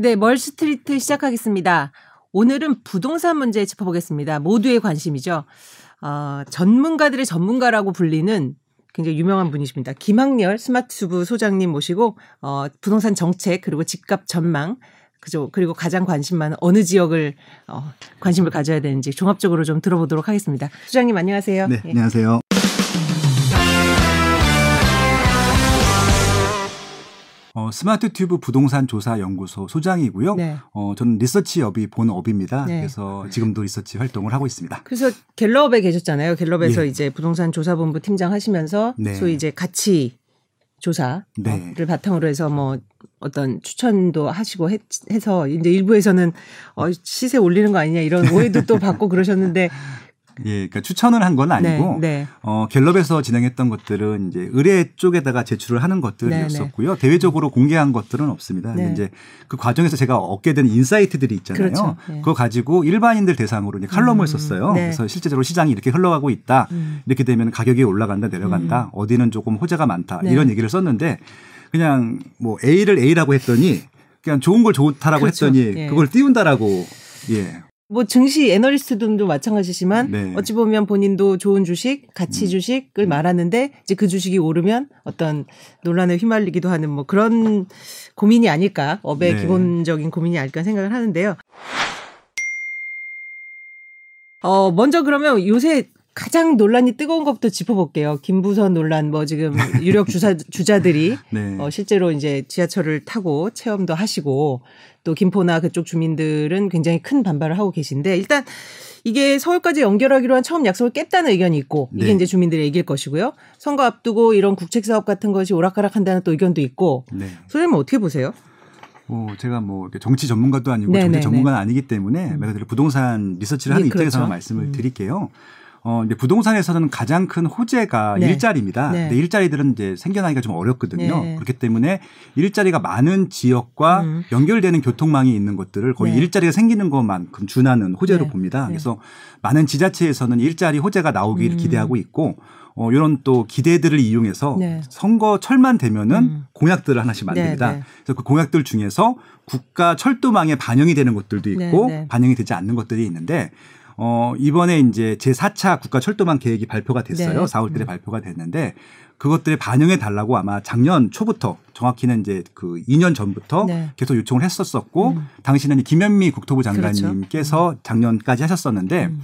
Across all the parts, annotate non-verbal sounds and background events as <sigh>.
네, 멀스트리트 시작하겠습니다. 오늘은 부동산 문제 짚어보겠습니다. 모두의 관심이죠. 어, 전문가들의 전문가라고 불리는 굉장히 유명한 분이십니다. 김학렬 스마트수브 소장님 모시고 어, 부동산 정책 그리고 집값 전망 그죠. 그리고 가장 관심 많은 어느 지역을 어, 관심을 가져야 되는지 종합적으로 좀 들어보도록 하겠습니다. 소장님 안녕하세요. 네, 예. 안녕하세요. 어, 스마트 튜브 부동산 조사 연구소 소장이고요. 네. 어, 저는 리서치 업이 본 업입니다. 네. 그래서 지금도 리서치 활동을 하고 있습니다. 그래서 갤럽에 계셨잖아요. 갤럽에서 예. 이제 부동산 조사본부 팀장 하시면서 네. 소위 이제 가치 조사를 네. 바탕으로 해서 뭐 어떤 추천도 하시고 했, 해서 이제 일부에서는 어, 시세 올리는 거 아니냐 이런 오해도 또 받고 그러셨는데 <laughs> 예, 그러니까 추천을 한 건 아니고 네, 네. 어, 갤럽에서 진행했던 것들은 이제 의뢰 쪽에다가 제출을 하는 것들이었었고요. 대외적으로 공개한 것들은 없습니다. 네. 이제 그 과정에서 제가 얻게 된 insight들이 있잖아요. 그렇죠. 예. 그거 가지고 일반인들 대상으로 이제 칼럼을 음, 썼어요. 네. 그래서 실제적으로 시장이 이렇게 흘러가고 있다. 음. 이렇게 되면 가격이 올라간다, 내려간다. 어디는 조금 호재가 많다. 네. 이런 얘기를 썼는데 그냥 뭐 A를 A라고 했더니 그냥 좋은 걸 좋다라고 그렇죠. 했더니 예. 그걸 띄운다라고 예. 뭐 증시 애널리스트들도 마찬가지지만 네. 어찌 보면 본인도 좋은 주식, 음. 가치 주식을 말하는데 이제 그 주식이 오르면 어떤 논란에 휘말리기도 하는 뭐 그런 고민이 아닐까 업의 네. 기본적인 고민이 아닐까 생각을 하는데요. 어 먼저 그러면 요새 가장 논란이 뜨거운 것부터 짚어볼게요. 김부선 논란 뭐 지금 <laughs> 유력 주사 주자들이 네. 어, 실제로 이제 지하철을 타고 체험도 하시고 또 김포나 그쪽 주민들은 굉장히 큰 반발을 하고 계신데 일단 이게 서울까지 연결하기로 한 처음 약속을 깼다는 의견이 있고 이게 네. 이제 주민들의 얘기일 것이고요. 선거 앞두고 이런 국책 사업 같은 것이 오락가락한다는 또 의견도 있고 네. 소장님 어떻게 보세요? 뭐 제가 뭐 정치 전문가도 아니고 네네네. 정치 전문가는 아니기 때문에 말 그대로 부동산 리서치를 하는 예, 입장에서만 그렇죠. 말씀을 음. 드릴게요. 어, 이제 부동산에서는 가장 큰 호재가 네. 일자리입니다. 네. 근데 일자리들은 이제 생겨나기가 좀 어렵거든요. 네. 그렇기 때문에 일자리가 많은 지역과 음. 연결되는 교통망이 있는 것들을 거의 네. 일자리가 생기는 것만큼 준하는 호재로 네. 봅니다. 네. 그래서 많은 지자체에서는 일자리 호재가 나오기를 음. 기대하고 있고 어, 이런 또 기대들을 이용해서 네. 선거철만 되면은 음. 공약들을 하나씩 만듭니다. 네, 네. 그래서 그 공약들 중에서 국가 철도망에 반영이 되는 것들도 있고. 반영이 되지 않는 것들이 있는데 어 이번에 이제 제 4차 국가 철도망 계획이 발표가 됐어요. 네. 4월 달에 음. 발표가 됐는데 그것들에 반영해 달라고 아마 작년 초부터 정확히는 이제 그 2년 전부터 네. 계속 요청을 했었었고 음. 당시는 김현미 국토부 그렇죠. 장관님께서 작년까지 하셨었는데 음.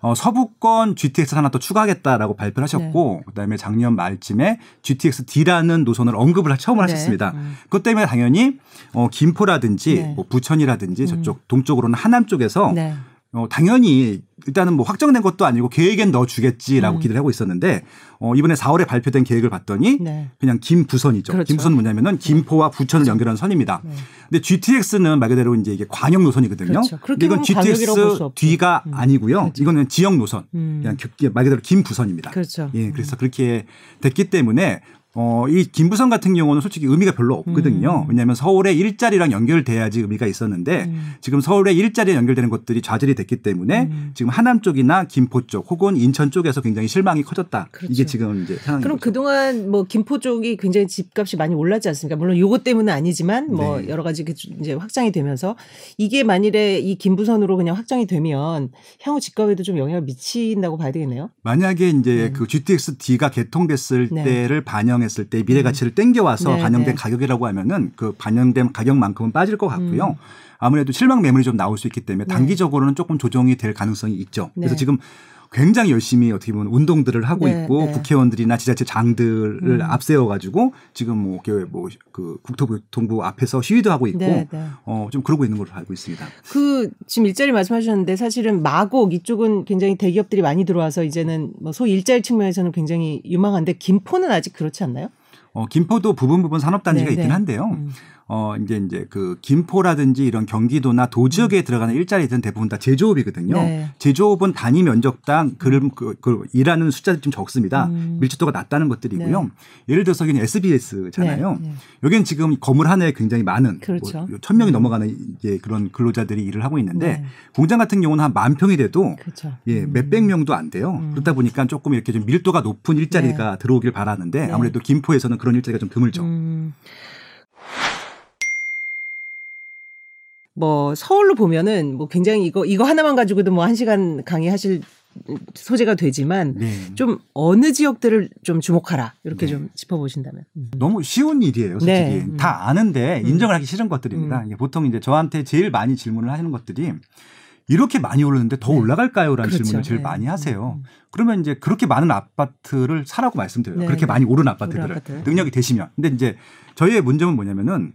어, 서부권 GTX 하나 또 추가하겠다라고 발표를 네. 하셨고 그다음에 작년 말쯤에 GTX D라는 노선을 언급을 처음 네. 하셨습니다. 음. 그것 때문에 당연히 어, 김포라든지 네. 뭐 부천이라든지 저쪽 동쪽으로는 하남 쪽에서 네. 어, 당연히 일단은 뭐 확정된 것도 아니고 계획엔 넣어주겠지라고 음. 기대를 하고 있었는데 어, 이번에 4월에 발표된 계획을 봤더니 네. 그냥 김부선이죠. 그렇죠. 김부선 뭐냐면은 김포와 부천을 연결하는 선입니다. 네. 근데 GTX는 말 그대로 이제 이게 광역 노선이거든요. 그렇죠. 이건 GTX. 뒤가 음. 아니고요. 그렇죠. 이거는 지역 노선. 음. 그냥 그- 말 그대로 김부선입니다. 그렇죠. 예, 그래서 그렇게 됐기 때문에 어, 이 김부선 같은 경우는 솔직히 의미가 별로 없거든요. 음. 왜냐하면 서울의 일자리랑 연결돼야지 의미가 있었는데 음. 지금 서울의 일자리에 연결되는 것들이 좌절이 됐기 때문에 음. 지금 하남 쪽이나 김포 쪽 혹은 인천 쪽에서 굉장히 실망이 커졌다. 그렇죠. 이게 지금 이제 상황인 그럼 거죠. 그동안 뭐 김포 쪽이 굉장히 집값이 많이 올랐지 않습니까? 물론 요것 때문은 아니지만 뭐 네. 여러 가지 그 이제 확장이 되면서 이게 만일에 이 김부선으로 그냥 확장이 되면 향후 집값에도 좀 영향을 미친다고 봐야 되겠네요. 만약에 이제 음. 그 GTX D가 개통됐을 네. 때를 반영 했을 때 미래 가치를 땡겨와서 네, 반영된 네. 가격이라고 하면은 그 반영된 가격만큼은 빠질 것 같고요. 음. 아무래도 실망 매물이 좀 나올 수 있기 때문에 네. 단기적으로는 조금 조정이 될 가능성이 있죠. 그래서 네. 지금 굉장히 열심히 어떻게 보면 운동들을 하고 네, 있고 네. 국회의원들이나 지자체 장들을 음. 앞세워 가지고 지금 뭐그 국토교통부 앞에서 시위도 하고 있고 네, 네. 어좀 그러고 있는 걸로 알고 있습니다. 그 지금 일자리 말씀하셨는데 사실은 마곡 이쪽은 굉장히 대기업들이 많이 들어와서 이제는 뭐 소위 일자리 측면에서는 굉장히 유망한데 김포는 아직 그렇지 않나요? 어 김포도 부분 부분 산업 단지가 네, 있긴 네. 한데요. 음. 어 이제 이제 그 김포라든지 이런 경기도나 도 지역에 들어가는 일자리들은 대부분 다 제조업이거든요. 네. 제조업은 단위 면적당 그, 그, 그 일하는 숫자들이 좀 적습니다. 음. 밀집도가 낮다는 것들이고요. 예를 들어서 여기는 SBS잖아요. 네, 네. 여기는 지금 건물 하나에 굉장히 많은 그렇죠. 뭐 천명이 넘어가는 이제 그런 근로자들이 일을 하고 있는데 네. 공장 같은 경우는 한 만 평이 돼도 그렇죠. 예, 음. 몇백 명도 안 돼요. 음. 그렇다 보니까 조금 이렇게 좀 밀도가 높은 일자리가 들어오길 바라는데 네. 아무래도 김포에서는 그런 일자리가 좀 드물죠. 음. 뭐 서울로 보면은 뭐 굉장히 이거 이거 하나만 가지고도 뭐 한 시간 강의하실 소재가 되지만 네. 좀 어느 지역들을 좀 주목하라 이렇게 네. 좀 짚어보신다면 음. 너무 쉬운 일이에요 솔직히 네. 음. 다 아는데 음. 인정을 하기 싫은 것들입니다. 음. 보통 이제 저한테 제일 많이 질문을 하시는 것들이 이렇게 많이 오르는데 더 네. 올라갈까요?라는 그렇죠. 질문을 제일 네. 많이 하세요. 음. 그러면 이제 그렇게 많은 아파트를 사라고 말씀드려요. 네. 그렇게 많이 오른 아파트들을 아파트. 능력이 되시면. 근데 이제 저희의 문제는 뭐냐면은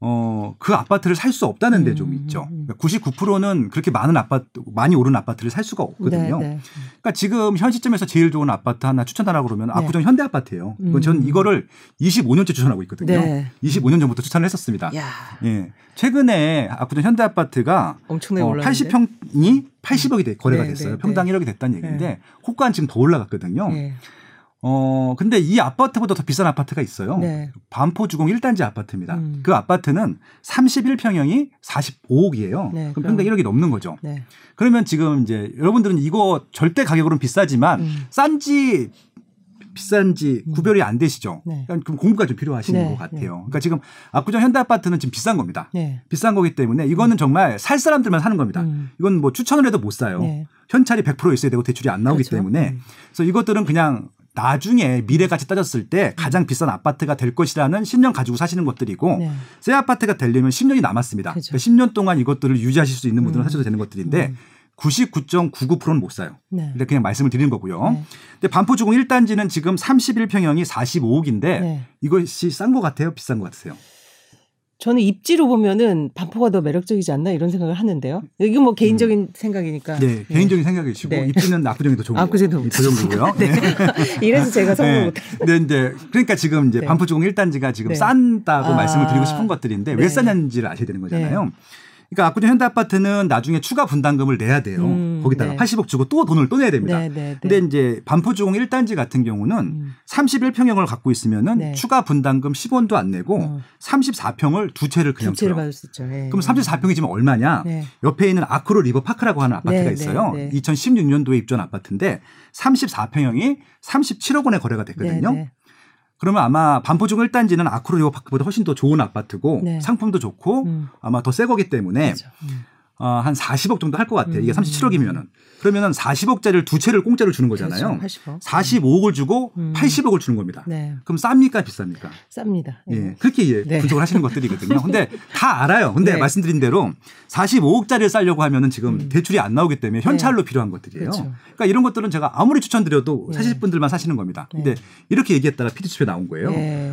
어, 그 아파트를 살 수 없다는 데 좀 있죠. 그러니까 99%는 그렇게 많은 아파트, 많이 오른 아파트를 살 수가 없거든요. 네, 네. 그러니까 지금 현 시점에서 제일 좋은 아파트 하나 추천하라고 그러면 네. 압구정 현대 아파트예요. 음. 저는 이거를 25년째 추천하고 있거든요. 네. 25년 전부터 추천을 했었습니다. 야. 예. 최근에 압구정 현대 아파트가 엄청나게 어, 80평이 80억이 돼, 거래가 네, 됐어요. 네, 평당 1억이 됐다는 얘기인데 호가는 지금 더 올라갔거든요. 어, 근데 이 아파트보다 더 비싼 아파트가 있어요. 네. 반포 주공 1단지 아파트입니다. 음. 그 아파트는 31평형이 45억이에요. 네, 그럼 평당 1억이 넘는 거죠. 네. 그러면 지금 이제 여러분들은 이거 절대 가격으로는 비싸지만 음. 싼지 비싼지 음. 구별이 안 되시죠. 네. 그럼 공부가 좀 필요하신 네. 것 같아요. 네. 그러니까 지금 압구정 현대 아파트는 지금 비싼 겁니다. 네. 비싼 거기 때문에 이거는 정말 살 사람들만 사는 겁니다. 음. 이건 뭐 추천을 해도 못 사요. 네. 현찰이 100% 있어야 되고 대출이 안 나오기 그렇죠. 때문에 음. 그래서 이것들은 그냥 나중에 미래가치 따졌을 때 가장 비싼 아파트가 될 것이라는 신념 가지고 사시는 것들이고 네. 새 아파트가 되려면 10년이 남았습니다. 그렇죠. 그러니까 10년 동안 이것들을 유지하실 수 있는 분들은 음. 하셔도 되는 것들인데 음. 99.99%는 못 사요. 네. 근데 그냥 말씀을 드리는 거고요. 네. 근데 반포주공 1단지는 지금 31평형이 45억인데 이것이 싼 것 같아요? 비싼 것 같으세요? 저는 입지로 보면은 반포가 더 매력적이지 않나 이런 생각을 하는데요. 이건 뭐 개인적인 음. 생각이니까. 네, 네. 개인적인 생각이시고 네. 입지는 압구정이 더 좋은 압구정이 더 정도고요. <laughs> 네. 이래서 제가 성공 못. 네, 이제 그러니까 지금 이제 네. 반포주공 1단지가 지금 네. 싼다고 아. 말씀을 드리고 싶은 것들인데 왜 네. 싸냐는지를 아셔야 되는 거잖아요. 그러니까 압구정 현대아파트는 나중에 추가 분담금을 내야 돼요. 음, 거기다가 네. 80억 주고 또 돈을 또 내야 됩니다. 네, 네, 네. 근데 이제 반포주공 1단지 같은 경우는 음. 31평형을 갖고 있으면은 네. 추가 분담금 10원도 안 내고 어. 34평을 두 채를 그냥 두 채를 받을 수 있죠. 네. 그럼 34평이 지금 얼마냐? 네. 옆에 있는 아크로 리버 파크라고 하는 아파트가 있어요. 2016년도에 입주한 아파트인데 34평형이 37억 원에 거래가 됐거든요. 그러면 아마 반포주공 1단지는 아크로 리버 파크보다 훨씬 더 좋은 아파트고 네. 상품도 좋고 음. 아마 더 새 거기 때문에 그렇죠. 음. 어, 한 40억 정도 할 것 같아요. 이게 37억이면은. 음. 그러면은 40억짜리를 두 채를 공짜로 주는 거잖아요. 그렇죠. 80억. 45억을 주고 음. 80억을 주는 겁니다. 네. 그럼 쌉니까 비쌉니까? 쌉니다. 예. 네. 그렇게 예, 네. 분석을 하시는 것들이거든요. 근데 다 알아요. 근데 네. 말씀드린 대로 45억짜리를 싸려고 하면은 지금 음. 대출이 안 나오기 때문에 현찰로 네. 필요한 것들이에요. 그렇죠. 그러니까 이런 것들은 제가 아무리 추천드려도 네. 사실 분들만 사시는 겁니다. 근데 이렇게 얘기했다가 피디수에 나온 거예요.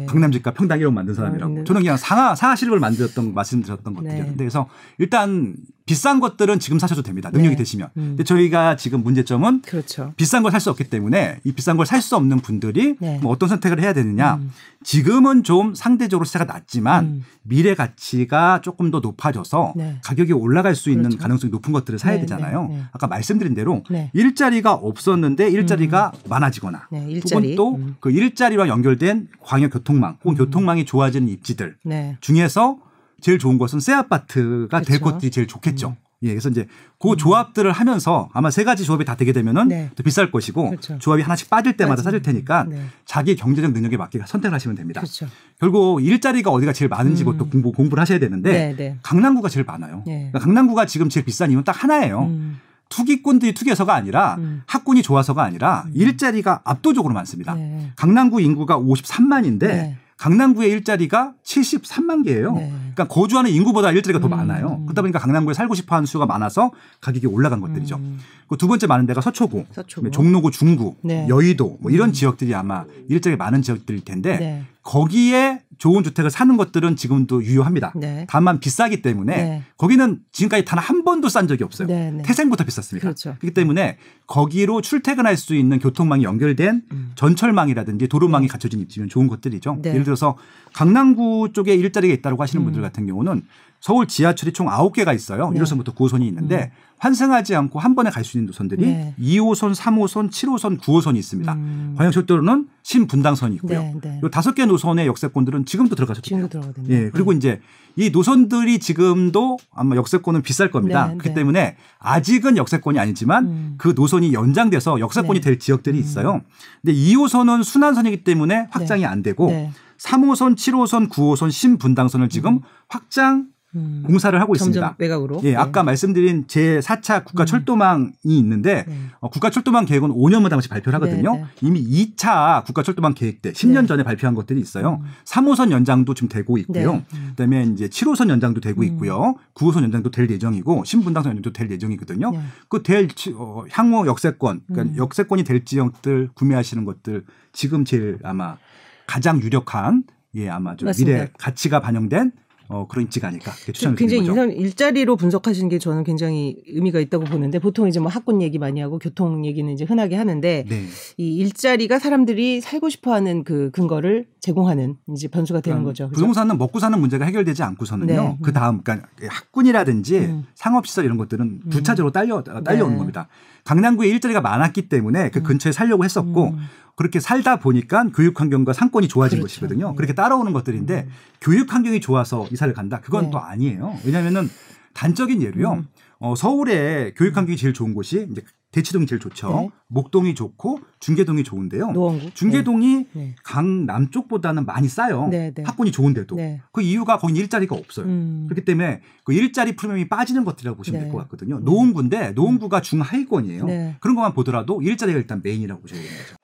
강남 집과 평당 1억 만든 사람이라고. 어, 저는 그냥 상하 상하 실업을 만들었던 말씀드렸던 것들이에요. 근데 그래서 일단 비싼 것들은 지금 사셔도 됩니다. 능력이 네. 되시면. 음. 근데 저희가 지금 문제점은 그렇죠. 비싼 걸 살 수 없기 때문에 이 비싼 걸 살 수 없는 분들이 네. 뭐 어떤 선택을 해야 되느냐. 음. 지금은 좀 상대적으로 시세가 낮지만 음. 미래 가치가 조금 더 높아져서 네. 가격이 올라갈 수 있는 그렇죠. 가능성이 높은 것들을 사야 네, 되잖아요. 네, 네. 아까 말씀드린 대로 일자리가 없었는데 일자리가 음. 많아지거나 혹은 또그 음. 일자리와 연결된 광역 교통망 혹은 음. 교통망이 좋아지는 입지들 중에서 제일 좋은 것은 새 아파트가 그렇죠. 될 것들이 제일 좋겠죠. 음. 예, 그래서 이제 그 음. 조합들을 하면서 아마 세 가지 조합이 다 되게 되면은 네. 더 비쌀 것이고 그렇죠. 조합이 하나씩 빠질 때마다. 싸질 테니까 네. 자기 경제적 능력에 맞게 선택을 하시면 됩니다. 그렇죠. 결국 일자리가 어디가 제일 많은지 음. 또 공부 공부를 하셔야 되는데 네, 네. 강남구가 제일 많아요. 네. 그러니까 강남구가 지금 제일 비싼 이유는 딱 하나예요. 음. 투기꾼들이 투기해서가 아니라 음. 학군이 좋아서가 아니라 음. 일자리가 압도적으로 많습니다. 네. 강남구 인구가 53만인데 강남구의 일자리가 73만 개예요. 네. 그러니까 거주하는 인구보다 일자리가 더 음. 많아요. 그러다 보니까 강남구에 살고 싶어 하는 수가 많아서 가격이 올라간 것들이죠. 음. 두 번째 많은 데가 서초구, 서초구. 종로구, 중구, 네. 여의도 뭐 이런 음. 지역들이 아마 일자리 많은 지역들일 텐데 네. 거기에 좋은 주택을 사는 것들은 지금도 유효합니다. 네. 다만 비싸기 때문에 네. 거기는 지금까지 단 한 번도 싼 적이 없어요. 네, 네. 태생부터 비쌌습니다. 그렇죠. 그렇기 때문에 거기로 출퇴근할 수 있는 교통망이 연결된 음. 전철망이라든지 도로망이 네. 갖춰진 입지면 좋은 것들이죠. 네. 예를 들어서 강남구 쪽에 일자리가 있다고 하시는 음. 분들 같은 경우는 서울 지하철이 총 9개가 있어요. 네. 1호선부터 9호선이 있는데 음. 환승하지 않고 한 번에 갈 수 있는 노선들이 네. 2호선, 3호선, 7호선, 9호선이 있습니다. 음. 광역철도로는 신분당선이 있고요. 네, 네. 이 다섯 개 노선의 역세권들은 지금도 들어가셔도 돼요. 들어가거든요. 예. 그리고 네. 이제 이 노선들이 지금도 아마 역세권은 비쌀 겁니다. 네, 그렇기 네. 때문에 아직은 역세권이 아니지만 음. 그 노선이 연장돼서 역세권이 될 지역들이 음. 있어요. 근데 2호선은 순환선이기 때문에 확장이 안 되고 3호선, 7호선, 9호선 신분당선을 지금 음. 확장 음. 공사를 하고 있습니다. 외곽으로. 예, 네. 아까 말씀드린 제 4차 국가 철도망이 있는데 네. 어, 국가 철도망 계획은 5년마다 한번 발표를 하거든요. 이미 2차 국가 철도망 계획 때 10년 전에 발표한 것들이 있어요. 음. 3호선 연장도 지금 되고 있고요. 네. 음. 그다음에 이제 7호선 연장도 되고 음. 있고요. 9호선 연장도 될 예정이고 신분당선 연장도 될 예정이거든요. 네. 그될 어, 향후 역세권, 그러니까 음. 역세권이 될 지역들 구매하시는 것들 지금 제일 아마 가장 유력한 예 아마 좀 미래 가치가 반영된 어, 그런 인지가 아닐까 추천을 굉장히 인상 일자리로 분석하시는 게 저는 굉장히 의미가 있다고 보는데 보통 이제 뭐 학군 얘기 많이 하고 교통 얘기는 이제 흔하게 하는데 네. 이 일자리가 사람들이 살고 싶어 하는 그 근거를 제공하는 이제 변수가 되는 그러니까 거죠. 그렇죠? 부동산은 먹고 사는 문제가 해결되지 않고서는요. 네. 그 다음 그러니까 학군이라든지 음. 상업시설 이런 것들은 음. 부차적으로 딸려 딸려오는 네. 겁니다. 강남구에 일자리가 많았기 때문에 그 음. 근처에 살려고 했었고 음. 그렇게 살다 보니까 교육 환경과 상권이 좋아진 그렇죠. 것이거든요. 네. 그렇게 따라오는 것들인데 음. 교육 환경이 좋아서 이사를 간다. 그건 네. 또 아니에요. 왜냐하면은 단적인 예로요. 음. 어, 서울의 교육 환경이 제일 좋은 곳이 이제 대치동이 제일 좋죠. 네. 목동이 좋고 중계동이 좋은데요. 노원구. 중계동이 네. 강 남쪽보다는 많이 싸요. 네, 네. 학군이 좋은데도 네. 그 이유가 거기 일자리가 없어요. 음. 그렇기 때문에 그 일자리 프리미엄이 빠지는 것들이라고 보시면 될 것 같거든요. 노원구인데 노원구가 중하위권이에요. 그런 것만 보더라도 일자리가 일단 main이라고 보셔야 되는 거죠.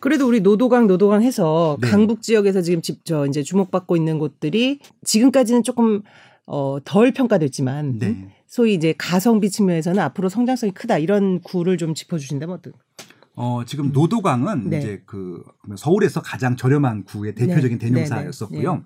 그래도 우리 노도강 노도강 해서 네. 강북 지역에서 지금 집 저 이제 주목받고 있는 곳들이 지금까지는 조금 어, 덜 평가됐지만 네. 소위 이제 가성비 측면에서는 앞으로 성장성이 크다 이런 구를 좀 짚어주신다면 어떤? 어, 지금 노도강은 네. 이제 그 서울에서 가장 저렴한 구의 대표적인 네. 대명사였었고요. 네.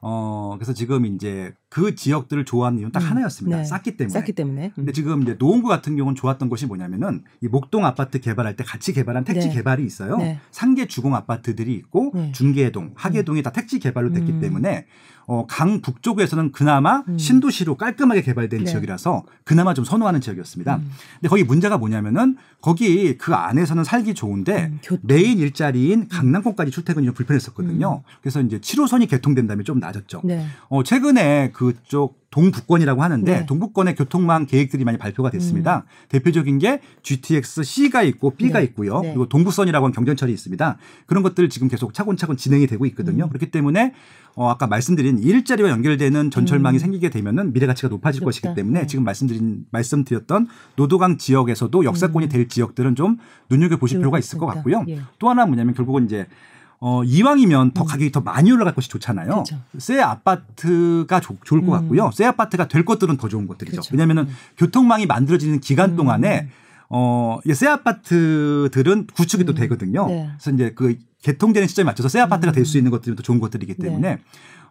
어, 그래서 지금 이제 그 지역들을 좋아하는 이유는 딱 음. 하나였습니다. 네. 쌌기 때문에. 쌌기 때문에. 음. 근데 지금 이제 노원구 같은 경우는 좋았던 것이 뭐냐면은 이 목동 아파트 개발할 때 같이 개발한 택지 네. 개발이 있어요. 네. 상계 주공 아파트들이 있고 네. 중계동, 하계동이 다 택지 개발로 됐기 음. 때문에 어, 강 북쪽에서는 그나마 음. 신도시로 깔끔하게 개발된 네. 지역이라서 그나마 좀 선호하는 지역이었습니다. 음. 근데 거기 문제가 뭐냐면은 거기 그 안에서는 살기 좋은데 음, 메인 일자리인 음. 강남권까지 출퇴근이 좀 불편했었거든요. 음. 그래서 이제 7호선이 개통된 다음에 좀 낮았죠. 네. 어, 최근에 그쪽 동북권이라고 하는데 네. 동북권의 교통망 계획들이 많이 발표가 됐습니다. 음. 대표적인 게 GTX C가 있고 B가 네. 있고요. 네. 그리고 동부선이라고 하는 경전철이 있습니다. 그런 것들 지금 계속 차근차근 진행이 되고 있거든요. 음. 그렇기 때문에 어, 아까 말씀드린 일자리와 연결되는 전철망이 음. 생기게 되면은 미래 가치가 높아질 그렇다. 것이기 때문에 네. 지금 말씀드린 말씀드렸던 노도강 지역에서도 역사권이 음. 될 지역들은 좀 눈여겨 보실 필요가 있을 것 같고요. 예. 또 하나 뭐냐면 결국은 이제 어, 이왕이면 더 음. 가격이 더 많이 올라갈 것이 좋잖아요. 그렇죠. 새 아파트가 조, 좋을 것 음. 같고요. 새 아파트가 될 것들은 더 좋은 것들이죠. 왜냐하면 음. 교통망이 만들어지는 기간 음. 동안에 어, 새 아파트들은 구축이 또 음. 되거든요. 네. 그래서 이제 그 개통되는 시점에 맞춰서 새 아파트가 될 수 있는 것들이 더 좋은 것들이기 때문에 네.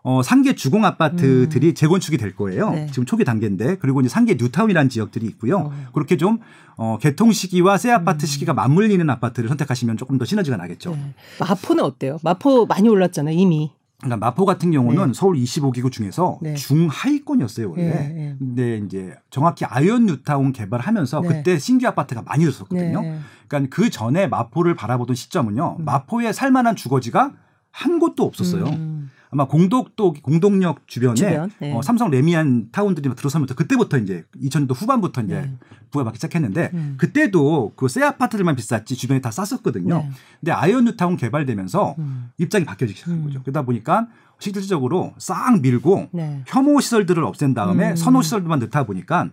어, 상계 주공 아파트들이 음. 재건축이 될 거예요. 네. 지금 초기 단계인데 그리고 이제 상계 뉴타운이라는 지역들이 있고요. 어. 그렇게 좀 어, 개통 시기와 새 아파트 음. 시기가 맞물리는 아파트를 선택하시면 조금 더 시너지가 나겠죠. 네. 마포는 어때요? 마포 많이 올랐잖아요, 이미. 그러니까 마포 같은 경우는 네. 서울 25개 구 중에서 네. 중하위권이었어요 원래. 네, 네. 근데 이제 정확히 아현 뉴타운 개발하면서 네. 그때 신규 아파트가 많이 늘었었거든요. 네. 그러니까 그 전에 마포를 바라보던 시점은요. 음. 마포에 살만한 주거지가 한 곳도 없었어요. 음. 아마 공덕도 공덕역 주변에 주변? 네. 어, 삼성 래미안 타운들이 들어서면서 그때부터 이제 2000년도 후반부터 이제 네. 부각 받기 시작했는데 음. 그때도 그 새 아파트들만 비쌌지 주변에 다 쌌었거든요. 네. 근데 아현 뉴타운 개발되면서 음. 입장이 바뀌어지기 시작한 음. 거죠. 그러다 보니까 실질적으로 싹 밀고 네. 혐오 시설들을 없앤 다음에 음. 선호 시설들만 넣다 보니까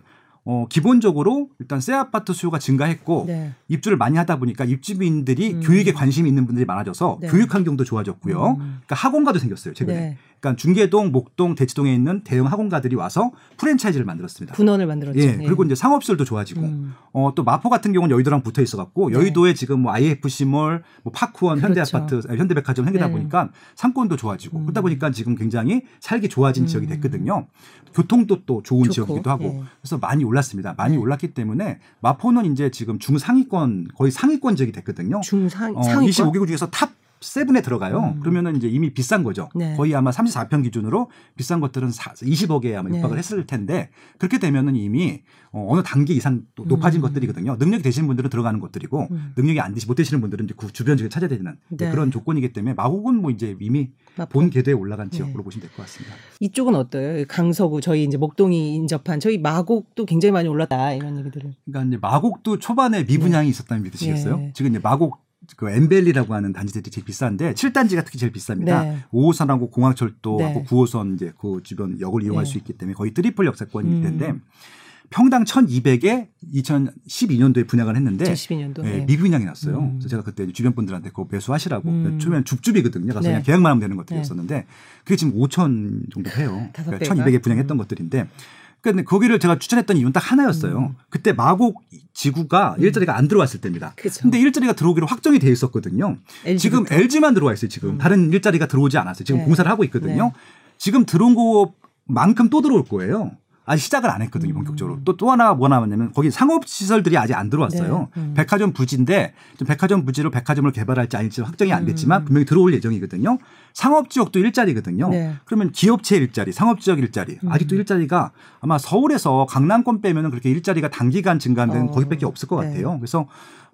어, 기본적으로 일단 새 아파트 수요가 증가했고 네. 입주를 많이 하다 보니까 입주민들이 음. 교육에 관심이 있는 분들이 많아져서 네. 교육 환경도 좋아졌고요. 음. 그러니까 학원가도 생겼어요 최근에. 네. 그러니까 중계동, 목동, 대치동에 있는 대형 학원가들이 와서 프랜차이즈를 만들었습니다. 분원을 만들었죠. 예. 그리고 이제 상업시설도 좋아지고 음. 어, 또 마포 같은 경우는 여의도랑 붙어 있어갖고 네. 여의도에 지금 뭐 IFC몰, 뭐 파크원, 그렇죠. 현대아파트, 현대백화점 생기다 네. 보니까 상권도 좋아지고 음. 그러다 보니까 지금 굉장히 살기 좋아진 음. 지역이 됐거든요. 교통도 또 좋은 좋고. 지역이기도 하고 예. 그래서 많이 올랐습니다. 많이 네. 올랐기 때문에 마포는 이제 지금 중상위권 거의 상위권 지역이 됐거든요. 중상 어, 25개 구 중에서 top seven에 들어가요. 음. 그러면은 이제 이미 비싼 거죠. 네. 거의 아마 34평 기준으로 비싼 것들은 20억에 아마 네. 육박을 했을 텐데 그렇게 되면은 이미 어, 어느 단계 이상 또 높아진 음. 것들이거든요. 능력이 되시는 분들은 들어가는 것들이고 음. 능력이 안 되시 못 되시는 분들은 이제 그 주변 지역에 찾아야 되는 네. 그런 조건이기 때문에 마곡은 뭐 이제 이미 마포. 본 궤도에 올라간 네. 지역으로 보시면 될 것 같습니다. 이쪽은 어때요? 강서구 저희 이제 목동이 인접한 저희 마곡도 굉장히 많이 올랐다 이런 얘기들을. 그러니까 이제 마곡도 초반에 미분양이 네. 있었다는 믿으시겠어요? 네. 지금 이제 마곡 그 엠밸리라고 하는 단지들이 제일 비싼데 7단지가 특히 제일 비쌉니다. 네. 5호선하고 공항철도하고 네. 9호선 이제 그 주변 역을 이용할 네. 수 있기 때문에 거의 triple 역세권이 음. 있는데 평당 1,200에 2012년도에 분양을 했는데 2012년도. 예, 네. 미분양이 났어요. 음. 그래서 제가 그때 주변 분들한테 그거 매수하시라고 음. 처음에는 줍줍이거든요. 가서 네. 그냥 계약만 하면 되는 것들이었었는데 그게 지금 5천 정도 해요. 그러니까 배가? 1,200에 분양했던 것들인데 근데 거기를 제가 추천했던 이유는 딱 하나였어요. 음. 그때 마곡 지구가 일자리가 안 들어왔을 때입니다. 그죠. 근데 일자리가 들어오기로 확정이 돼 있었거든요. LG 지금. LG만 들어와 있어요. 지금 음. 다른 일자리가 들어오지 않았어요. 지금 네. 공사를 하고 있거든요. 네. 지금 들어온 것만큼 또 들어올 거예요. 아직 시작을 안 했거든요, 음. 본격적으로. 또또 하나 뭐 나왔냐면 거기 상업 시설들이 아직 안 들어왔어요. 네. 음. 백화점 부지인데 좀 백화점 부지로 백화점을 개발할지 아닐지 확정이 안 됐지만 음. 분명히 들어올 예정이거든요. 상업 지역도 일자리거든요. 네. 그러면 기업체 일자리, 상업 지역 일자리, 음. 아직도 일자리가 아마 서울에서 강남권 빼면은 그렇게 일자리가 단기간 증가하는 어. 거기밖에 없을 것 네. 같아요. 그래서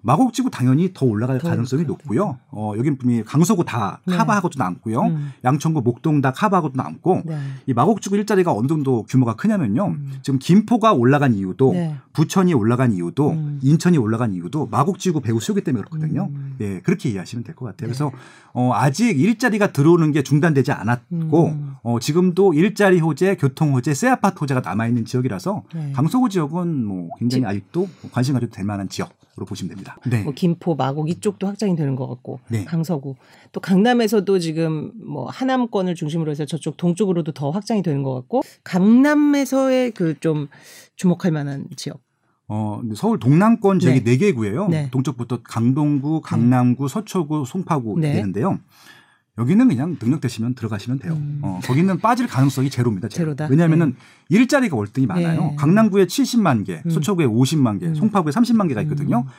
마곡지구 당연히 더 올라갈 더 가능성이 높고요. 어, 여긴 분명히 강서구 다 네. 카바하고도 남고요. 음. 양천구 목동 다 카바하고도 남고 네. 이 마곡지구 일자리가 어느 정도 규모가 크냐면요. 음. 지금 김포가 올라간 이유도 네. 부천이 올라간 이유도 음. 인천이 올라간 이유도 마곡지구 배후 수요기 때문에 그렇거든요. 음. 예, 그렇게 이해하시면 될 것 같아요. 네. 그래서 어, 아직 일자리가 들어오는 게 중단되지 않았고 음. 어, 지금도 일자리 호재, 교통 호재, 새 아파트 호재가 남아 있는 지역이라서 네. 강서구 지역은 뭐 굉장히 아직도 관심 가져도 될 만한 지역으 로 보시면 됩니다. 네. 뭐 김포, 마곡 이쪽도 확장이 되는 것 같고 네. 강서구 또 강남에서도 지금 뭐 하남권을 중심으로 해서 저쪽 동쪽으로도 더 확장이 되는 것 같고 강남에서의 그 좀 주목할 만한 지역. 어, 서울 동남권 지역이 네. 네개 구예요. 네. 동쪽부터 강동구, 강남구, 서초구, 송파구 네. 되는데요. 여기는 그냥 능력되시면 들어가시면 돼요. 음. 어, 거기는 빠질 가능성이 제로입니다. 제로. 제로다? 왜냐하면은 일자리가 월등히 많아요. 네. 강남구에 70만 개, 음. 서초구에 50만 개, 음. 송파구에 30만 개가 있거든요. 음.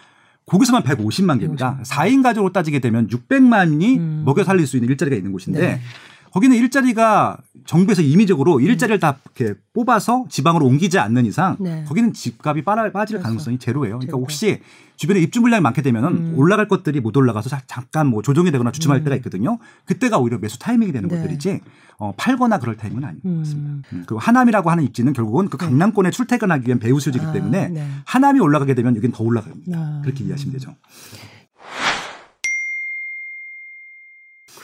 거기서만 150만 개입니다. 150만. 4인 가족으로 따지게 되면 600만이 음. 먹여 살릴 수 있는 일자리가 있는 곳인데 네. 거기는 일자리가 정부에서 임의적으로 일자리를 다 이렇게 뽑아서 지방으로 옮기지 않는 이상 네. 거기는 집값이 빠질 그렇죠. 가능성이 제로예요. 그러니까. 혹시 주변에 입주 물량이 많게 되면은 음. 올라갈 것들이 못 올라가서 자- 잠깐 뭐 조정이 되거나 주춤할 음. 때가 있거든요. 그때가 오히려 매수 타이밍이 되는 네. 것들이지 어, 팔거나 그럴 타이밍은 아닌 것 같습니다. 음. 음, 그리고 하남이라고 하는 입지는 결국은 그 강남권에 출퇴근하기 위한 배후 수지이기 아, 때문에 네. 하남이 올라가게 되면 여긴 더 올라갑니다. 아. 그렇게 이해하시면 되죠.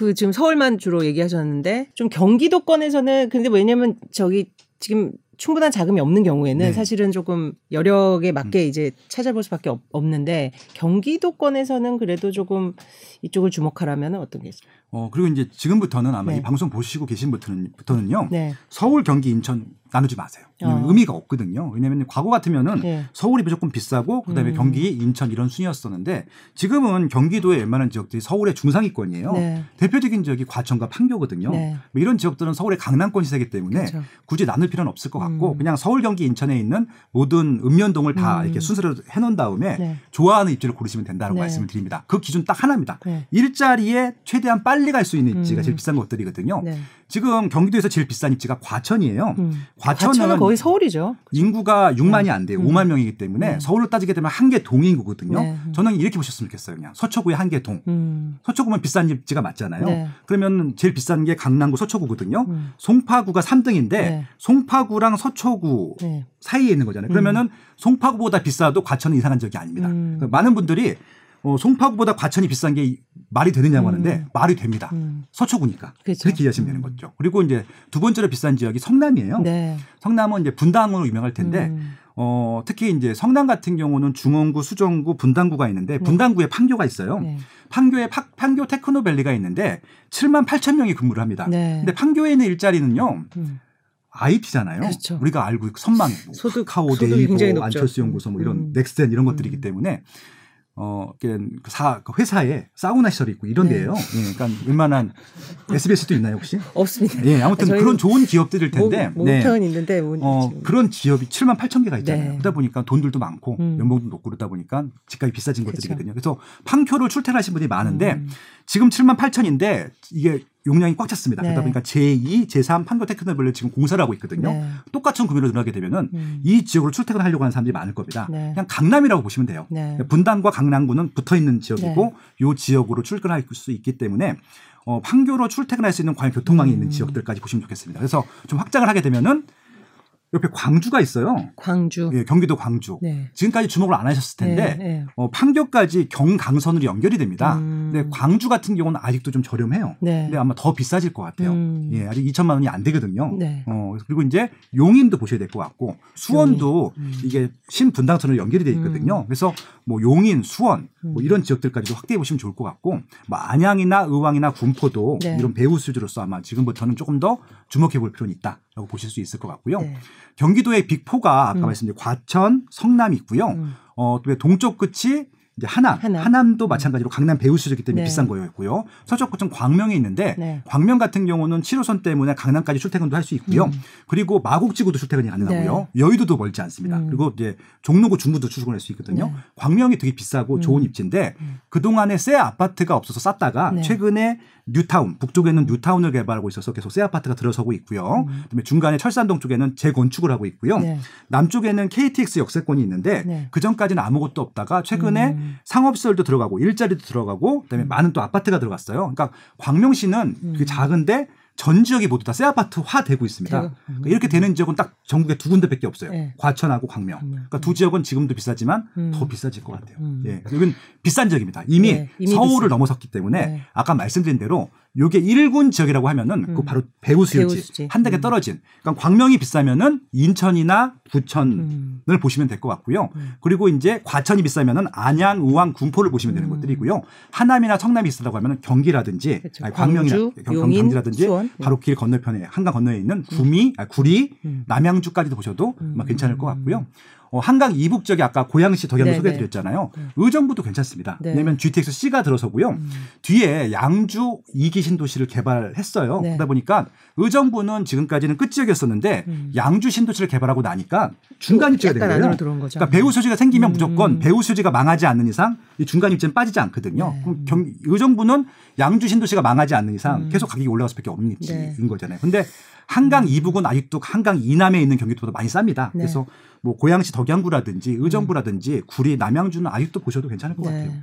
그 지금 서울만 주로 얘기하셨는데 좀 경기도권에서는 근데 왜냐면 저기 지금 충분한 자금이 없는 경우에는 네. 사실은 조금 여력에 맞게 이제 찾아볼 수밖에 없, 없는데 경기도권에서는 그래도 조금 이쪽을 주목하라면 어떤 게 있어요? 어, 그리고 이제 지금부터는 아마 네. 이 방송 보시고 계신 분들은, 부터는요. 네. 서울, 경기, 인천 나누지 마세요. 왜냐면 어. 의미가 없거든요. 왜냐하면 과거 같으면은 네. 서울이 무조건 비싸고 그다음에 음. 경기, 인천 이런 순이었었는데 지금은 경기도의 웬만한 지역들이 서울의 중상위권이에요. 네. 대표적인 지역이 과천과 판교거든요. 네. 뭐 이런 지역들은 서울의 강남권 시세이기 때문에 그렇죠. 굳이 나눌 필요는 없을 것 같고 음. 그냥 서울, 경기, 인천에 있는 모든 읍면동을 다 음. 이렇게 순서로 해놓은 다음에 네. 좋아하는 입지를 고르시면 된다고 네. 말씀을 드립니다. 그 기준 딱 하나입니다. 네. 일자리에 최대한 빨리 갈 수 있는 입지가 음. 제일 비싼 것들이거든요. 네. 지금 경기도에서 제일 비싼 입지가 과천이에요. 음. 과천은, 과천은 거의 서울이죠. 인구가 6만이 안 돼요. 음. 5만 명이기 때문에 네. 서울로 따지게 되면 한 개 동인구거든요. 네. 음. 저는 이렇게 보셨으면 좋겠어요. 그냥 서초구의 한 개 동. 음. 서초구면 비싼 입지가 맞잖아요. 네. 그러면 제일 비싼 게 강남구 서초구거든요. 음. 송파구가 3등인데 네. 송파구랑 서초구 네. 사이에 있는 거잖아요. 그러면은 송파구보다 비싸도 과천은 이상한 적이 아닙니다. 음. 많은 분들이 어, 송파구보다 과천이 비싼 게 말이 되느냐고 음. 하는데 말이 됩니다. 음. 서초구니까. 그렇죠. 그렇게 이해하시면 되는 거죠. 그리고 이제 두 번째로 비싼 지역이 성남이에요. 네. 성남은 이제 분당으로 유명할 텐데 음. 어, 특히 이제 성남 같은 경우는 중원구, 수정구, 분당구가 있는데 분당구에 판교가 있어요. 네. 판교에 파- 판교 테크노밸리가 있는데 7만 8천 명이 근무를 합니다. 네. 근데 판교에 있는 일자리는 음. IT잖아요. 그렇죠. 우리가 알고 있고 선망, 뭐 소득- 높죠. 안철수 연구소 뭐 이런 음. 넥스텐 이런 것들이기 음. 때문에 어, 그 사, 그 회사에 사우나 시설이 있고 이런 네. 데예요. 예, 그러니까 웬만한 SBS도 있나요 혹시? 없습니다. 예, 아무튼 그런 좋은 기업들일 텐데. 목, 목표는 있는데 뭐 어. 그런 기업이 7만 8천 개가 있잖아요. 네. 그러다 보니까 돈들도 많고 음. 연봉도 높고 그러다 보니까 집값이 비싸진 그쵸. 것들이거든요. 그래서 판교를 출퇴하신 분이 많은데 음. 지금 7만 8천인데 이게 용량이 꽉 찼습니다. 그러다 네. 보니까 제2, 제3 판교 테크노밸리 지금 공사를 하고 있거든요. 네. 똑같은 구매로 들어가게 되면은 음. 이 지역으로 출퇴근하려고 하는 사람들이 많을 겁니다. 네. 그냥 강남이라고 보시면 돼요. 네. 분당과 강남구는 붙어 있는 지역이고 이 지역으로 출근할 수 있기 때문에 어, 판교로 출퇴근할 수 있는 과연 교통망이 음. 있는 지역들까지 보시면 좋겠습니다. 그래서 좀 확장을 하게 되면은 옆에 광주가 있어요. 광주. 예, 경기도 광주. 네. 지금까지 주목을 안 하셨을 텐데 네, 네. 어, 판교까지 경강선으로 연결이 됩니다. 음. 근데 광주 같은 경우는 아직도 좀 저렴해요. 네. 근데 아마 더 비싸질 것 같아요. 음. 예, 아직 2천만 원이 안 되거든요. 네. 어, 그리고 이제 용인도 보셔야 될 것 같고 수원도 음. 이게 신분당선으로 연결이 돼 있거든요. 그래서 뭐 용인, 수원 음. 뭐 이런 지역들까지도 확대해 보시면 좋을 것 같고 뭐 안양이나 의왕이나 군포도 네. 이런 배후 수지로서 아마 지금부터는 조금 더 주목해 볼 필요는 있다 라고 보실 수 있을 것 같고요. 네. 경기도의 빅포가 아까 음. 말씀드린 과천, 성남이 있고요. 음. 어, 또 동쪽 끝이 이제 하남, 하남. 도 마찬가지로 강남 배후 수지기 때문에 네. 비싼 거였고요. 서쪽 끝은 광명이 있는데 네. 광명 같은 경우는 7호선 때문에 강남까지 출퇴근도 할 수 있고요. 음. 그리고 마곡지구도 출퇴근이 가능하고요. 여의도도 멀지 않습니다. 음. 그리고 이제 종로구 중구도 출근할 수 있거든요. 네. 광명이 되게 비싸고 음. 좋은 입지인데 음. 그동안에 새 아파트가 없어서 쌌다가 네. 최근에 뉴타운 북쪽에는 뉴타운을 개발하고 있어서 계속 새 아파트가 들어서고 있고요. 음. 그다음에 중간에 철산동 쪽에는 재건축을 하고 있고요. 네. 남쪽에는 KTX 역세권이 있는데 네. 그 전까지는 아무것도 없다가 최근에 음. 상업시설도 들어가고 일자리도 들어가고 그다음에 많은 또 아파트가 들어갔어요. 그러니까 광명시는 음. 그 작은데 전 지역이 모두 다 새 아파트화 되고 있습니다. 그러니까 이렇게 되는 지역은 딱 전국에 두 군데밖에 없어요. 네. 과천하고 광명. 광명. 그러니까 두 지역은 지금도 비싸지만 음. 더 비싸질 것 같아요. 음. 예. 여기는 비싼 지역입니다. 이미, 네, 이미 서울을 비싸. 넘어섰기 때문에 네. 아까 말씀드린 대로 요게 1군 지역이라고 하면은 그 음. 바로 배우 수요지. 한 단계 음. 떨어진. 그러니까 광명이 비싸면은 인천이나 부천을 음. 보시면 될 것 같고요. 음. 그리고 이제 과천이 비싸면은 안양, 우왕, 군포를 보시면 되는 음. 것들이고요. 하남이나 성남이 비싸다고 하면은 경기라든지 그렇죠. 아니, 광명이나 광주, 경- 경기라든지 수원. 네. 바로 길 건너편에 한강 건너에 있는 구미, 아, 구리, 음. 남양주까지도 보셔도 음. 괜찮을 것 같고요. 어, 한강 이북 지역이 아까 고양시 덕양도 네, 소개해드렸잖아요. 네. 의정부도 괜찮습니다. 네. 왜냐하면 GTX C가 들어서고요. 음. 뒤에 양주 이기 신도시를 개발했어요. 네. 그러다 보니까 의정부는 지금까지는 끝 지역이었었는데 음. 양주 신도시를 개발하고 나니까 중간 입지가 된 약간 거예요. 그러니까 배후 수지가 생기면 음. 무조건 배후 수지가 망하지 않는 이상 이 중간 입지는 빠지지 않거든요. 네. 그럼 경, 의정부는 양주 신도시가 망하지 않는 이상 음. 계속 가격이 올라갈 수밖에 없는 입지인 네. 거잖아요. 근데 한강 이북은 아직도 한강 이남에 있는 경기도보다 많이 쌉니다. 네. 그래서 뭐 고양시 덕양구라든지 의정부라든지 구리 남양주는 아직도 보셔도 괜찮을 것 같아요. 네.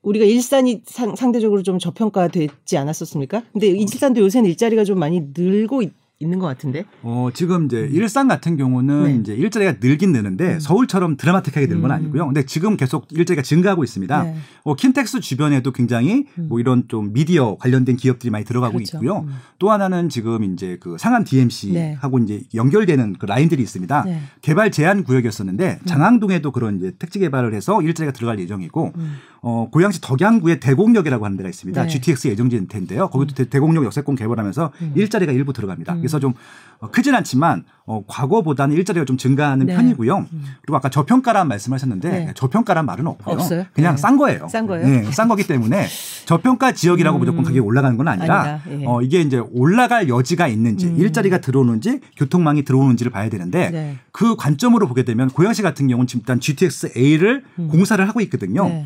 우리가 일산이 상, 상대적으로 좀 저평가됐지 않았었습니까? 근데 일산도 요새는 일자리가 좀 많이 늘고 있, 있는 것 같은데. 어, 지금 이제 일산 같은 경우는 네. 이제 일자리가 늘긴 느는데 음. 서울처럼 드라마틱하게 늘건 음. 아니고요. 근데 지금 계속 일자리가 증가하고 있습니다. 네. 어, 킨텍스 주변에도 굉장히 음. 뭐 이런 좀 미디어 관련된 기업들이 많이 들어가고 그렇죠. 있고요. 음. 또 하나는 지금 이제 그 상암 DMC하고 이제 연결되는 그 라인들이 있습니다. 네. 개발 제한 구역이었었는데 장항동에도 그런 이제 택지 개발을 해서 일자리가 들어갈 예정이고 음. 어, 고양시 덕양구에 대곡역이라고 하는 데가 있습니다. 네. GTX 예정지인 텐데요. 거기도 대- 대곡역 역세권 개발하면서 음. 일자리가 일부 들어갑니다. 음. 그래서 좀 어, 크진 않지만 어, 과거보다는 일자리가 좀 증가하는 네. 편이고요. 음. 그리고 아까 저평가란 말씀하셨는데 네. 저평가란 말은 없고요. 없어요? 그냥 네. 싼 거예요. 싼 거예요? 네, 싼 거기 때문에 저평가 지역이라고 음. 무조건 가격이 올라가는 건 아니라 아니다. 예. 어, 이게 이제 올라갈 여지가 있는지 음. 일자리가 들어오는지 교통망이 들어오는지를 봐야 되는데 네. 그 관점으로 보게 되면 고양시 같은 경우는 지금 일단 GTX A를 음. 공사를 하고 있거든요.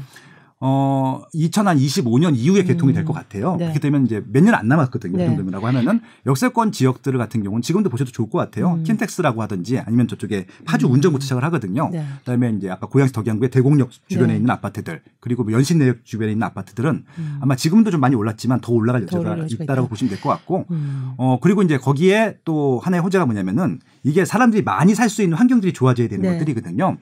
네. 어, 2025년 이후에 개통이 될것 같아요. 네. 그렇게 되면 이제 몇 년 안 남았거든요. 네. 그 정도라고 하면은 역세권 지역들 같은 경우는 지금도 보셔도 좋을 것 같아요. 음. 킨텍스라고 하든지 아니면 저쪽에 파주 운정부터 시작을 하거든요. 네. 그다음에 이제 아까 고양시 덕양구의 대곡역 주변에 네. 있는 아파트들 그리고 뭐 연신내역 주변에 있는 아파트들은 음. 아마 지금도 좀 많이 올랐지만 더 올라갈 더 여지가 올라갈 여지가 있다라고 있다. 보시면 될 것 같고 음. 어, 그리고 이제 거기에 또 하나의 호재가 뭐냐면은 이게 사람들이 많이 살 수 있는 환경들이 좋아져야 되는 네. 것들이거든요.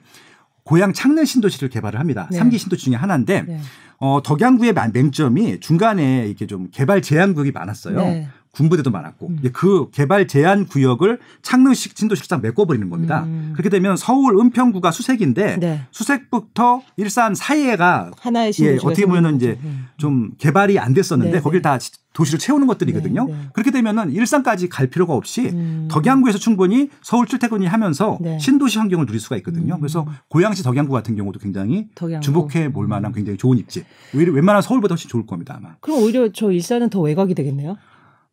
고향 창릉 신도시를 개발을 합니다. 네. 삼 3기 신도시 중에 하나인데 네. 어, 덕양구의 만- 맹점이 중간에 이렇게 좀 개발 제한 구역이 많았어요. 네. 군부대도 많았고 음. 그 개발 제한 구역을 창릉식 딱 메꿔버리는 겁니다. 음. 그렇게 되면 서울 은평구가 수색인데 네. 수색부터 일산 사이에가 하나의 예, 어떻게 보면은 이제. 음. 좀 개발이 안 됐었는데 네, 거길 네. 다 도시로 채우는 것들이거든요. 네, 네. 그렇게 되면은 일산까지 갈 필요가 없이 음. 덕양구에서 충분히 서울 출퇴근이 하면서 네. 신도시 환경을 누릴 수가 있거든요. 음. 그래서 고양시 덕양구 같은 경우도 굉장히 덕양구. 주목해 볼 만한 굉장히 좋은 입지. 오히려 웬만한 서울보다 훨씬 좋을 겁니다 아마. 그럼 오히려 저 일산은 더 외곽이 되겠네요.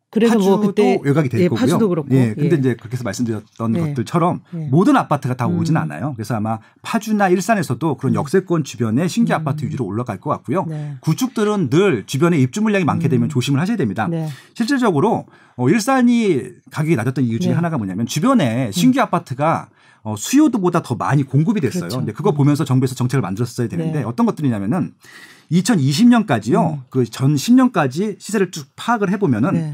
그래서 파주도 뭐 그때 외곽이 될 예, 거고요. 파주도 그렇고. 예, 근데 예. 이제 그렇게 해서 말씀드렸던 네. 것들처럼 네. 모든 아파트가 다 음. 오진 않아요. 그래서 아마 파주나 일산에서도 그런 역세권 주변에 신규 음. 아파트 위주로 올라갈 것 같고요. 네. 구축들은 늘 주변에 입주 물량이 많게 되면 음. 조심을 하셔야 됩니다. 네. 실질적으로 어, 일산이 가격이 낮았던 이유 중에 네. 하나가 뭐냐면 주변에 신규 아파트가 어, 수요도보다 더 많이 공급이 됐어요. 그렇죠. 근데 그거 보면서 정부에서 정책을 만들었어야 되는데 네. 어떤 것들이냐면은 2020년까지요. 음. 그전 10년까지 시세를 쭉 파악을 해보면은 네.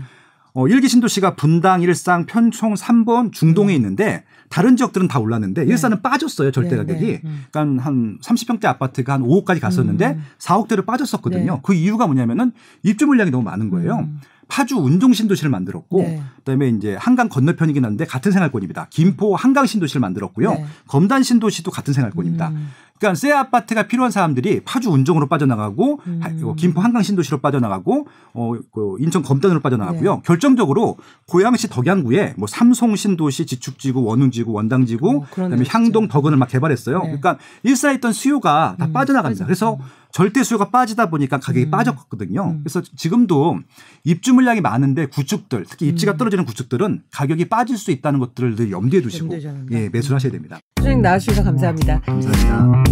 어, 일기 신도시가 분당, 일상, 편총, 3번, 중동에 있는데 다른 지역들은 다 올랐는데 네. 일산은 빠졌어요 절대 네, 가격이. 네. 음. 그러니까 한 30평대 아파트가 한 5억까지 갔었는데 음. 4억대로 빠졌었거든요. 네. 그 이유가 뭐냐면은 입주 물량이 너무 많은 거예요. 음. 파주 운동 신도시를 만들었고 네. 그다음에 이제 한강 건너편이긴 한데 같은 생활권입니다. 김포 한강 신도시를 만들었고요. 네. 검단 신도시도 같은 생활권입니다. 음. 그러니까 새 아파트가 필요한 사람들이 파주 운정으로 빠져나가고 음. 하- 어, 김포 한강 신도시로 빠져나가고 어, 그 인천 검단으로 빠져나가고요. 네. 결정적으로 고양시 덕양구에 뭐 삼송 신도시, 지축지구, 원흥지구, 원당지구, 어, 그다음에 향동. 덕은을 막 개발했어요. 네. 그러니까 일사에 있던 수요가 다 음, 빠져나갑니다. 그래서 빠져. 절대 수요가 빠지다 보니까 가격이 음. 빠졌거든요. 음. 그래서 지금도 입주 물량이 많은데 구축들, 특히 입지가 음. 떨어지는 구축들은 가격이 빠질 수 있다는 것들을 늘 염두에 두시고. 예, 매수를 하셔야 됩니다. 소장님 나와주셔서 감사합니다. 감사합니다.